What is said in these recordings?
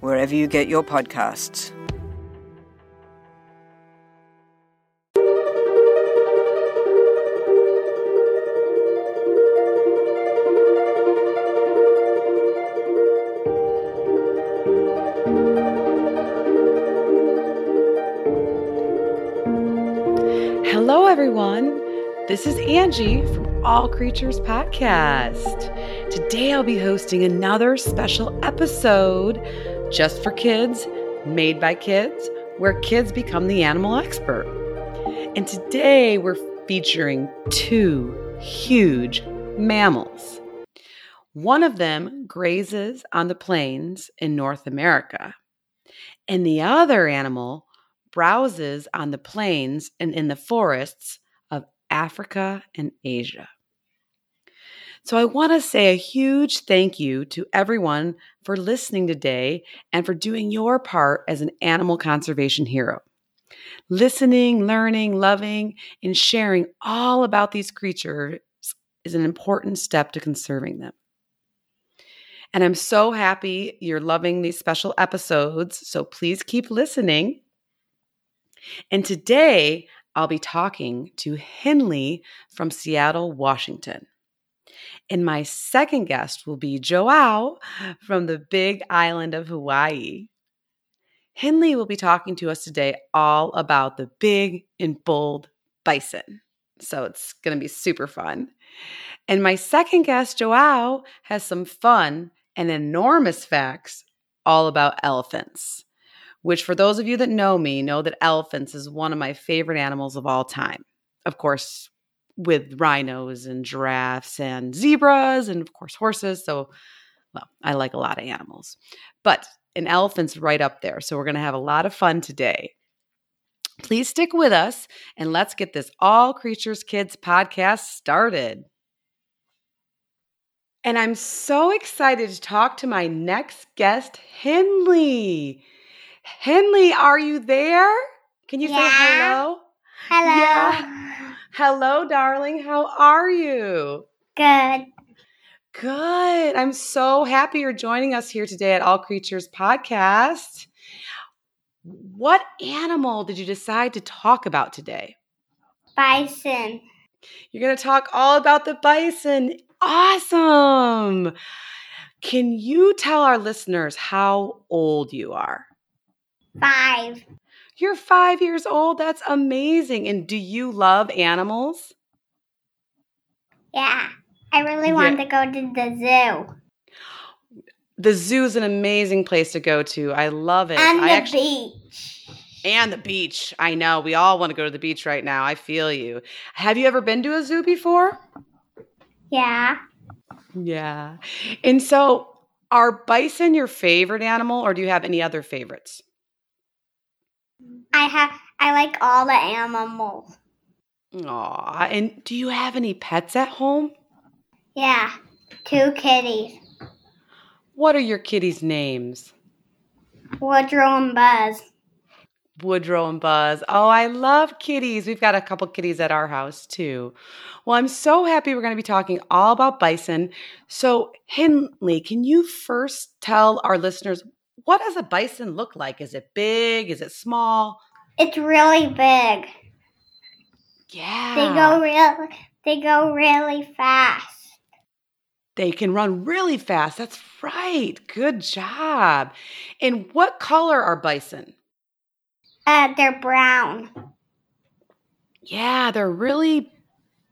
wherever you get your podcasts. Hello, everyone. This is Angie from All Creatures Podcast. Today I'll be hosting another special episode just for kids, made by kids, where kids become the animal expert. And today we're featuring two huge mammals. One of them grazes on the plains in North America, and the other animal browses on the plains and in the forests of Africa and Asia. So I want to say a huge thank you to everyone for listening today and for doing your part as an animal conservation hero. Listening, learning, loving, and sharing all about these creatures is an important step to conserving them. And I'm so happy you're loving these special episodes. So please keep listening. And today I'll be talking to Henley from Seattle, Washington. And my second guest will be Joao from the big island of Hawaii. Henley will be talking to us today all about the big and bold bison. So it's going to be super fun. And my second guest, Joao, has some fun and enormous facts all about elephants, which, for those of you that know me, know that elephants is one of my favorite animals of all time. Of course, with rhinos and giraffes and zebras and of course horses. So, well, I like a lot of animals, but an elephant's right up there. So, we're going to have a lot of fun today. Please stick with us and let's get this All Creatures Kids podcast started. And I'm so excited to talk to my next guest, Henley. Henley, are you there? Can you Yeah. say hello? Hello. Yeah. Hello, darling. How are you? Good. Good. I'm so happy you're joining us here today at All Creatures Podcast. What animal did you decide to talk about today? Bison. You're going to talk all about the bison. Awesome. Can you tell our listeners how old you are? Five. You're five years old. That's amazing. And do you love animals? Yeah. I really want to go to the zoo. The zoo is an amazing place to go to. I love it. And I the actually, beach. and the beach. I know. We all want to go to the beach right now. I feel you. Have you ever been to a zoo before? Yeah. Yeah. And so, are bison your favorite animal, or do you have any other favorites? I have I like all the animals. Aw. And do you have any pets at home? Yeah. Two kitties. What are your kitties' names? Woodrow and Buzz. Woodrow and Buzz. Oh, I love kitties. We've got a couple kitties at our house too. Well, I'm so happy we're going to be talking all about bison. So, Henley, can you first tell our listeners what does a bison look like? Is it big? Is it small? It's really big. Yeah. They go real they go really fast. They can run really fast. That's right. Good job. And what color are bison? Uh they're brown. Yeah, they're really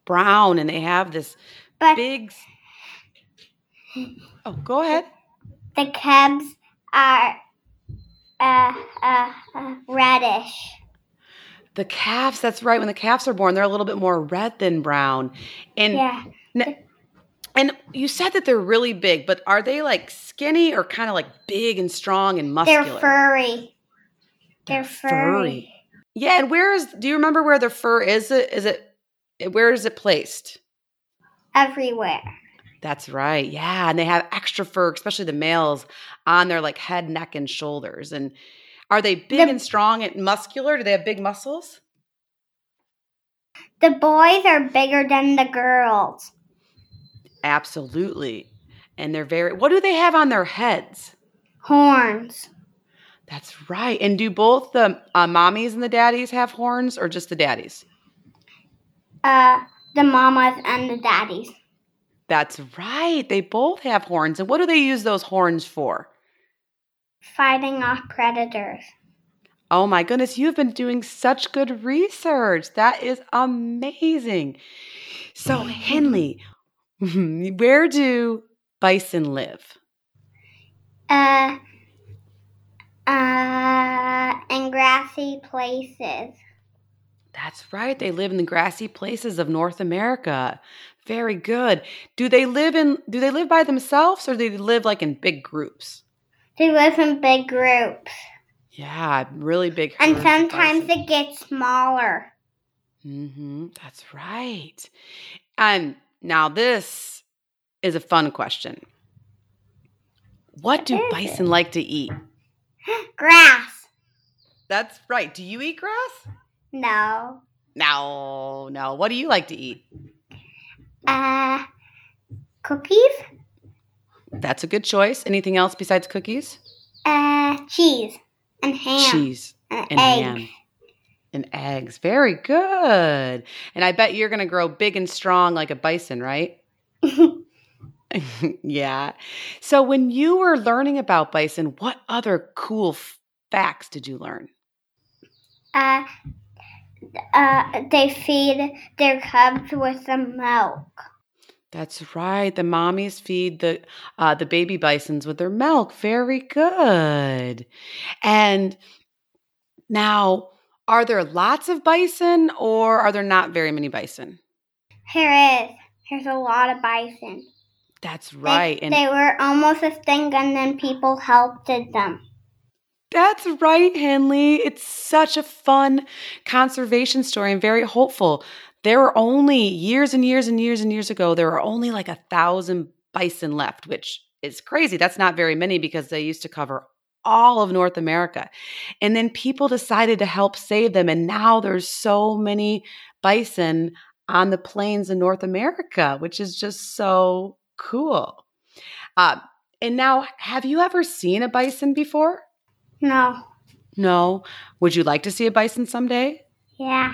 brown and they have this But big. Oh, go ahead. the cubs are uh, uh, uh reddish. The calves, that's right. When the calves are born, they're a little bit more red than brown. And Yeah. n- and you said that they're really big, but are they like skinny or kind of like big and strong and muscular? They're furry. They're furry. Yeah, and where is? Do you remember where the fur is? It is it? Where is it placed? Everywhere. That's right. Yeah, and they have extra fur, especially the males, on their like head, neck, and shoulders. And are they big The- and strong and muscular? Do they have big muscles? The boys are bigger than the girls. Absolutely. And they're very. What do they have on their heads? Horns. That's right. And do both the uh, mommies and the daddies have horns, or just the daddies? Uh, the mamas and the daddies. That's right. They both have horns. And what do they use those horns for? Fighting off predators. Oh my goodness, you've been doing such good research. That is amazing. So, Henley, where do bison live? Uh, uh, in grassy places. That's right. They live in the grassy places of North America. Very good. Do they live in do they live by themselves or do they live like in big groups? They live in big groups. Yeah, really big And sometimes it gets smaller. Mm-hmm. That's right. And now this is a fun question. What do is bison like to eat? Grass. That's right. Do you eat grass? No. No, no. What do you like to eat? Uh, cookies? That's a good choice. Anything else besides cookies? Uh, cheese. And ham. Cheese And, and egg. ham and eggs. Very good. And I bet you're going to grow big and strong like a bison, right? yeah. So when you were learning about bison, what other cool facts did you learn? uh, uh, they feed their cubs with some milk. That's right. The mommies feed the uh, the baby bisons with their milk. Very good. And now, are there lots of bison, or are there not very many bison? Here is. There's a lot of bison. That's right. They, and were almost extinct, and then people helped them. That's right, Henley. It's such a fun conservation story and very hopeful. There were only years and years and years and years ago, there were only like a thousand bison left, which is crazy. That's not very many because they used to cover all of North America. And then people decided to help save them. And now there's so many bison on the plains in North America, which is just so cool. Uh, and now, have you ever seen a bison before? No. No. Would you like to see a bison someday? Yeah.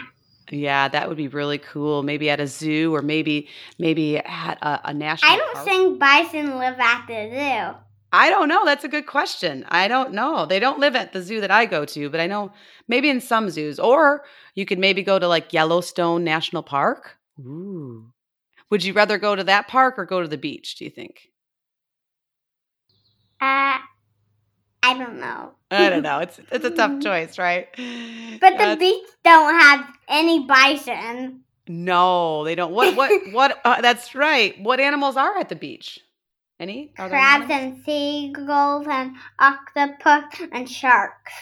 Yeah, that would be really cool. Maybe at a zoo or maybe maybe at a, a national I don't park. think bison live at the zoo. I don't know. That's a good question. I don't know. They don't live at the zoo that I go to, but I know maybe in some zoos. Or you could maybe go to like Yellowstone National Park. Ooh. Would you rather go to that park or go to the beach, do you think? Uh, I don't know. I don't know. It's it's a tough choice, right? But the That's- beach don't have any bison. No, they don't. What? What? What? Uh, that's right. What animals are at the beach? Any? Crabs and seagulls and octopus and sharks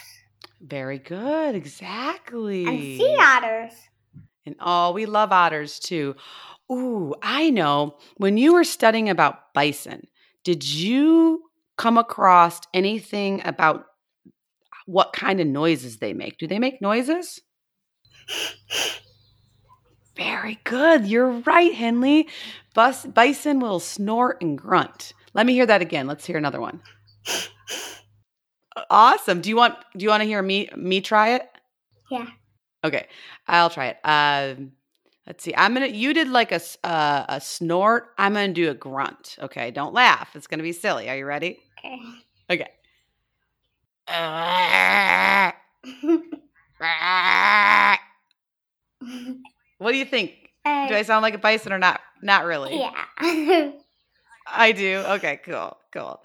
Very good. Exactly. and sea otters. And oh, we love otters too. Ooh, I know. When you were studying about bison, did you come across anything about what kind of noises they make? Do they make noises? Very good. You're right, Henley. Bus- bison will snort and grunt. Let me hear that again. Let's hear another one. Awesome. Do you want do you want to hear me me try it? Yeah. Okay, I'll try it. Um, let's see. I'm gonna. You did like a uh, a snort. I'm gonna do a grunt. Okay, don't laugh. It's gonna be silly. Are you ready? Okay. Okay. What do you think? Uh, Do I sound like a bison or not? Not really. yeah. I do. Okay, cool, cool.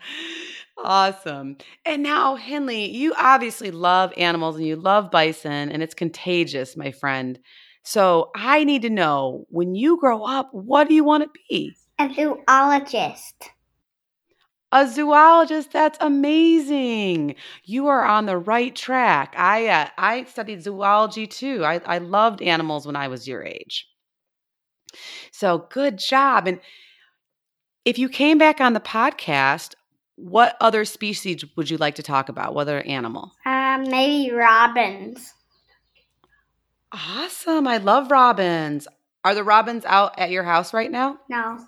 Awesome. And now, Henley, you obviously love animals and you love bison, and it's contagious, my friend. So I need to know when you grow up, what do you want to be? a zoologist. A zoologist. That's amazing. You are on the right track. I uh, I studied zoology too. I, I loved animals when I was your age. So good job. And if you came back on the podcast, what other species would you like to talk about? What other animal? Uh, maybe robins. Awesome. I love robins. Are the robins out at your house right now? No.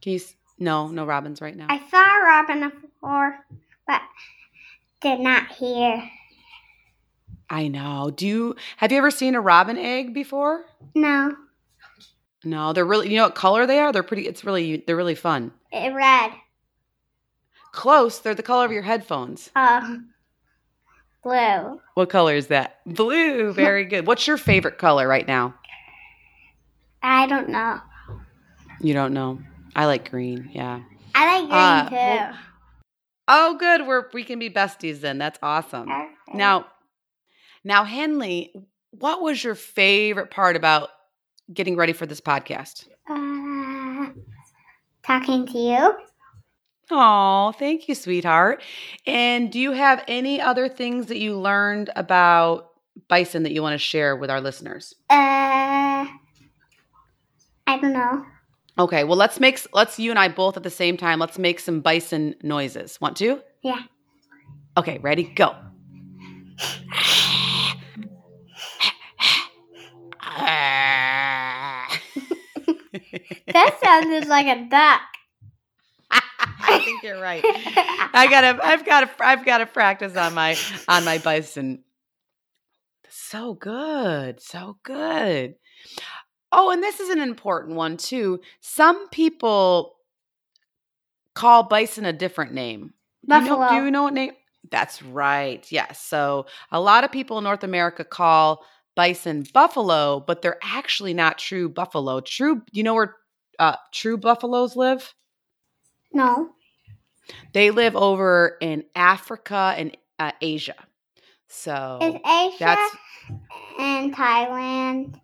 Can you? No, no robins right now. I saw a robin before, but they're not here. I know. Do you have you ever seen a robin egg before? No. No, they're really. You know what color they are? They're pretty. It's really. They're really fun. It red. Close. They're the color of your headphones. Uh, blue. What color is that? Blue. Very good. What's your favorite color right now? I don't know. You don't know. I like green. Yeah. I like green Uh, too. well- Oh, good. We're we can be besties then. That's awesome. Okay. Now, now, Henley, what was your favorite part about getting ready for this podcast? Uh, talking to you. Oh, thank you, sweetheart. And do you have any other things that you learned about bison that you want to share with our listeners? Uh, I don't know. Okay, well, let's make let's you and I both at the same time. Let's make some bison noises. Want to? Yeah. Okay, ready? Go. That sounded like a duck. I think you're right. I gotta, I've got to, I've got to practice on my on my bison. So good, so good. Oh, and this is an important one too. Some people call bison a different name. Do you know- Buffalo. do you know what name? That's right. Yes. So a lot of people in North America call bison buffalo, but they're actually not true buffalo. True, you know where uh, true buffaloes live? No. They live over in Africa and uh, Asia. So Is Asia that's and Thailand?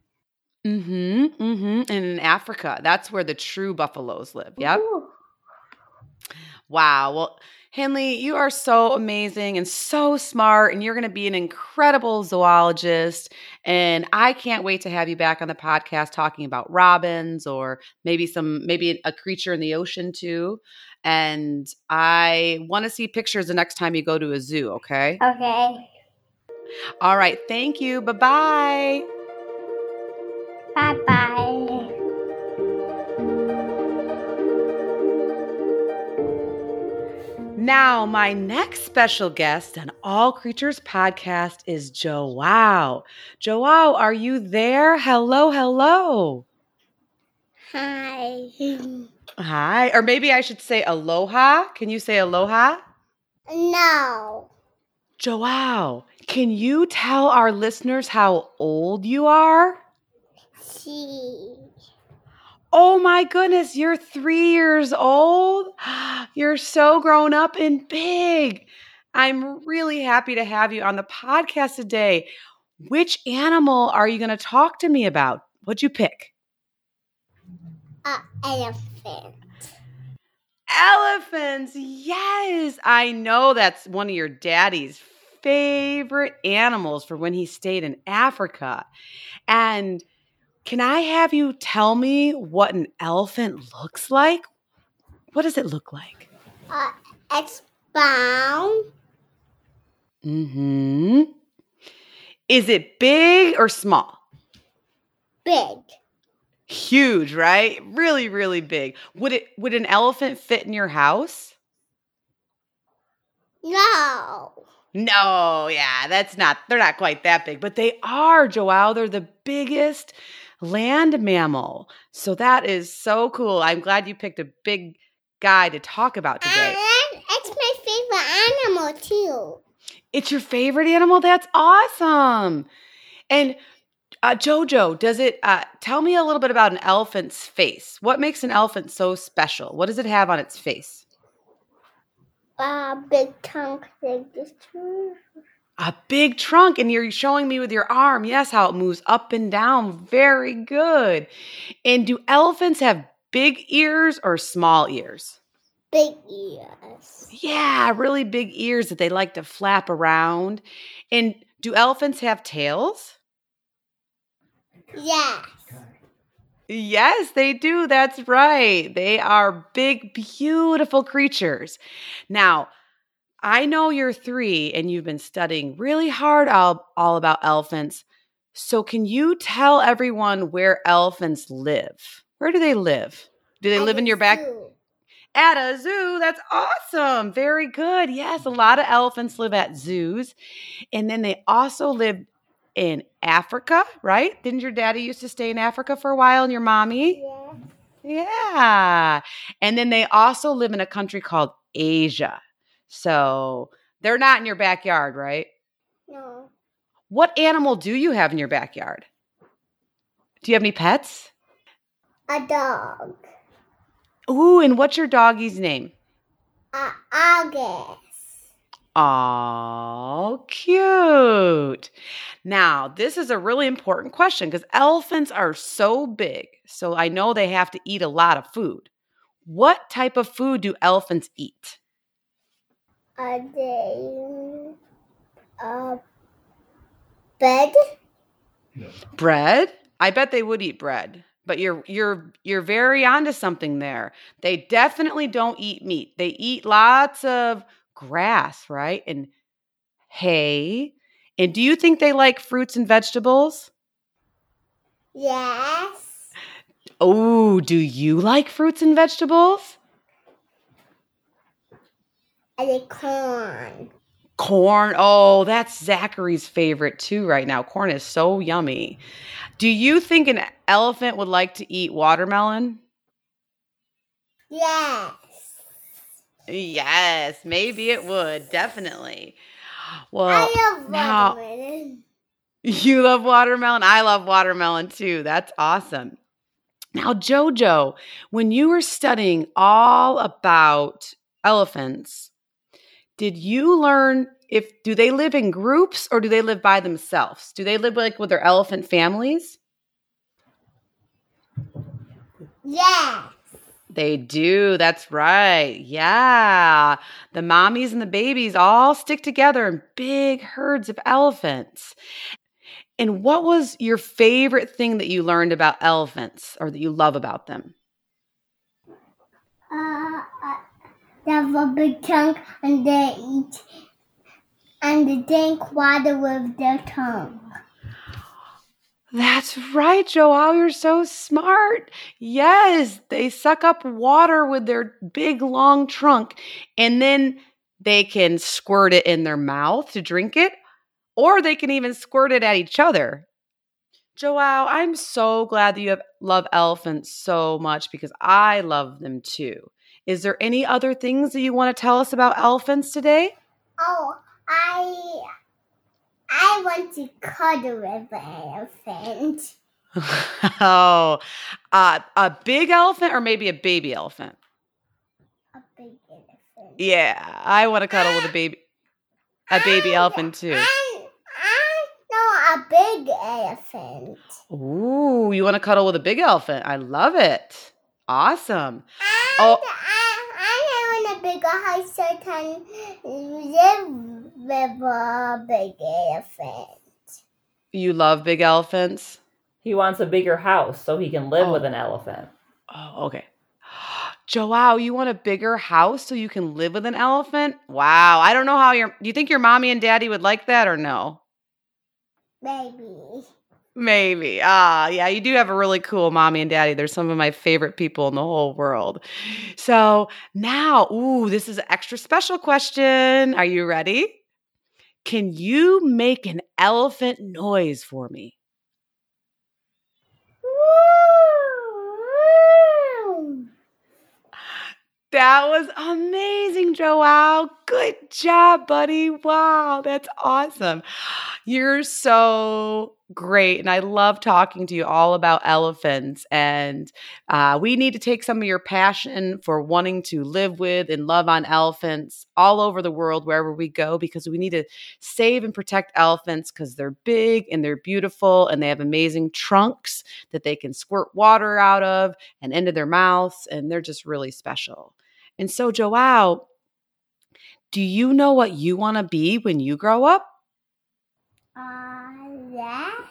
Mm-hmm, mm-hmm. And in Africa, that's where the true buffaloes live. Yep. Ooh. Wow. Well, Henley, you are so amazing and so smart, and you're going to be an incredible zoologist. And I can't wait to have you back on the podcast talking about robins or maybe some, maybe a creature in the ocean too. And I want to see pictures the next time you go to a zoo, okay? Okay. All right. Thank you. Bye bye. Bye bye. Now, my next special guest on All Creatures podcast is Joao. Joao, are you there? Hello, hello. Hi. Hi. Or maybe I should say aloha. Can you say aloha? No. Joao, can you tell our listeners how old you are? See. Oh my goodness, you're three years old? You're so grown up and big. I'm really happy to have you on the podcast today. Which animal are you going to talk to me about? What'd you pick? Uh, elephant. Elephants. Yes, I know that's one of your daddy's favorite animals for when he stayed in Africa. And can I have you tell me what an elephant looks like? What does it look like? Uh, it's brown. Mhm. Is it big or small? Big. Huge, right? Really, really big. Would it would an elephant fit in your house? No. No, yeah, that's not, they're not quite that big, but they are, Joao. They're the biggest land mammal. So that is so cool. I'm glad you picked a big guy to talk about today. And it's my favorite animal too. It's your favorite animal? That's awesome. And uh, Jojo, does it uh, tell me a little bit about an elephant's face? What makes an elephant so special? What does it have on its face? Uh, big tongue like this. A big trunk, and you're showing me with your arm, yes, how it moves up and down. Very good. And do elephants have big ears or small ears? big ears. Yeah, really big ears that they like to flap around. And do elephants have tails? Yes. Yes, they do. That's right. They are big, beautiful creatures. Now, I know you're three and you've been studying really hard all, all about elephants. So, can you tell everyone where elephants live? Where do they live? Do they At live in your back? zoo. At a zoo. That's awesome. Very good. Yes, a lot of elephants live at zoos. And then they also live in Africa, right? Didn't your daddy used to stay in Africa for a while and your mommy? Yeah. Yeah. And then they also live in a country called Asia. So they're not in your backyard, right? No. What animal do you have in your backyard? Do you have any pets? A dog. Ooh, and what's your doggy's name? A August. Oh, cute. Now, this is a really important question because elephants are so big. So I know they have to eat a lot of food. What type of food do elephants eat? A day. A bed. Bread? I bet they would eat bread. But you're you're you're very onto something there. They definitely don't eat meat. They eat lots of grass, right? And hay. And do you think they like fruits and vegetables? Yes. Oh, do you like fruits and vegetables? And a corn. Corn. Oh, that's Zachary's favorite too right now. Corn is so yummy. Do you think an elephant would like to eat watermelon? Yes. Yes, maybe it would. Definitely. Well, I love now- You love watermelon? I love watermelon too. That's awesome. Now, JoJo, when you were studying all about elephants, did you learn if do they live in groups or do they live by themselves? Do they live like with their elephant families? Yeah. They do. That's right. Yeah. The mommies and the babies all stick together in big herds of elephants. And what was your favorite thing that you learned about elephants or that you love about them? Uh, uh, they have a big trunk and they eat and they drink water with their tongue. That's right, Joao. You're so smart. Yes, they suck up water with their big long trunk and then they can squirt it in their mouth to drink it, or they can even squirt it at each other. Joao, I'm so glad that you have, love elephants so much because I love them too. Is there any other things that you want to tell us about elephants today? Oh, I I want to cuddle with an elephant. oh, uh, a big elephant or maybe a baby elephant? A big elephant. Yeah, I want to cuddle with a baby, a baby And- elephant too. And, and no, a big elephant. Ooh, you want to cuddle with a big elephant? I love it. Awesome. And Oh. I, I want a bigger house so I can live with a big elephant. You love big elephants? He wants a bigger house so he can live Oh. with an elephant. Oh, okay. Joao, you want a bigger house so you can live with an elephant? Wow. I don't know how your do you think your mommy and daddy would like that or no? Baby. Maybe. Ah, yeah, you do have a really cool mommy and daddy. They're some of my favorite people in the whole world. So now, ooh, this is an extra special question. Are you ready? Can you make an elephant noise for me? That was amazing, Joao. Good job, buddy. Wow, that's awesome. You're so great. And I love talking to you all about elephants. And uh, we need to take some of your passion for wanting to live with and love on elephants all over the world, wherever we go, because we need to save and protect elephants because they're big and they're beautiful and they have amazing trunks that they can squirt water out of and into their mouths. And they're just really special. And so, Joao, do you know what you want to be when you grow up? Uh, yes.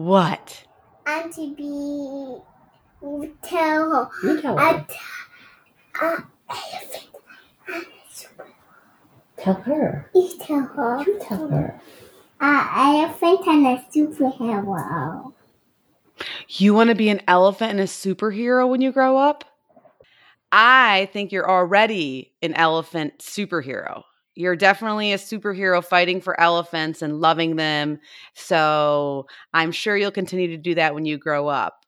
What? And to be tell her. You tell her. t- uh, elephant. and a super- Tell her. You tell her. You tell her. Uh, elephant and a superhero. You want to be an elephant and a superhero when you grow up? I think you're already an elephant superhero. You're definitely a superhero fighting for elephants and loving them. So I'm sure you'll continue to do that when you grow up.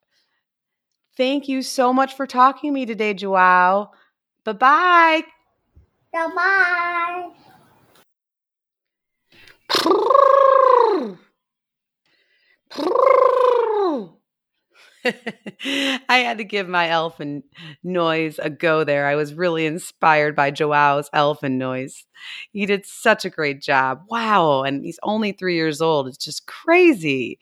Thank you so much for talking to me today, Joao. Bye bye. Bye. I had to give my elephant noise a go there. I was really inspired by Joao's elephant noise. He did such a great job. Wow. And he's only three years old. It's just crazy.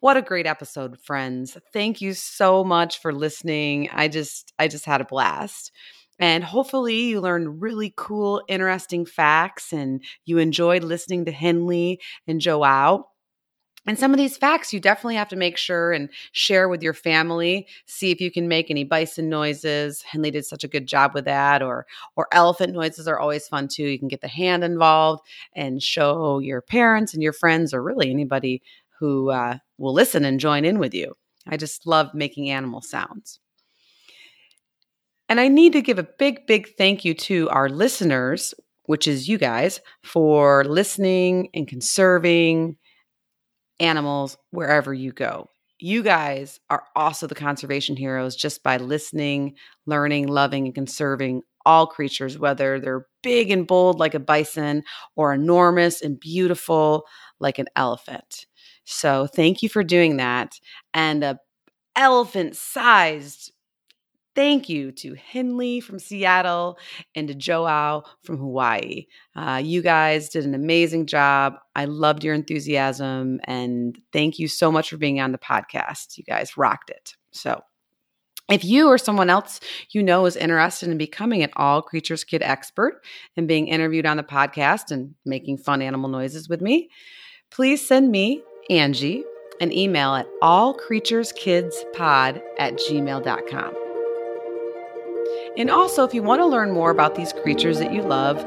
What a great episode, friends. Thank you so much for listening. I just I just had a blast. And hopefully you learned really cool, interesting facts and you enjoyed listening to Henley and Joao. And some of these facts you definitely have to make sure and share with your family. See if you can make any bison noises. Henley did such a good job with that. Or or elephant noises are always fun too. You can get the hand involved and show your parents and your friends, or really anybody who uh, will listen and join in with you. I just love making animal sounds. And I need to give a big, big thank you to our listeners, which is you guys, for listening and conserving animals wherever you go. You guys are also the conservation heroes just by listening, learning, loving, and conserving all creatures, whether they're big and bold like a bison or enormous and beautiful like an elephant. So thank you for doing that. And a elephant sized thank you to Henley from Seattle and to Joao from Hawaii. Uh, you guys did an amazing job. I loved your enthusiasm and thank you so much for being on the podcast. You guys rocked it. So, if you or someone else you know is interested in becoming an all creatures kid expert and being interviewed on the podcast and making fun animal noises with me, please send me, Angie, an email at allcreatureskidspod at gmail.com. And also, if you want to learn more about these creatures that you love,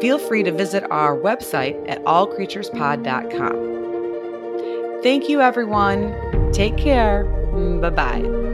feel free to visit our website at allcreaturespod.com. Thank you, everyone. Take care. Bye bye.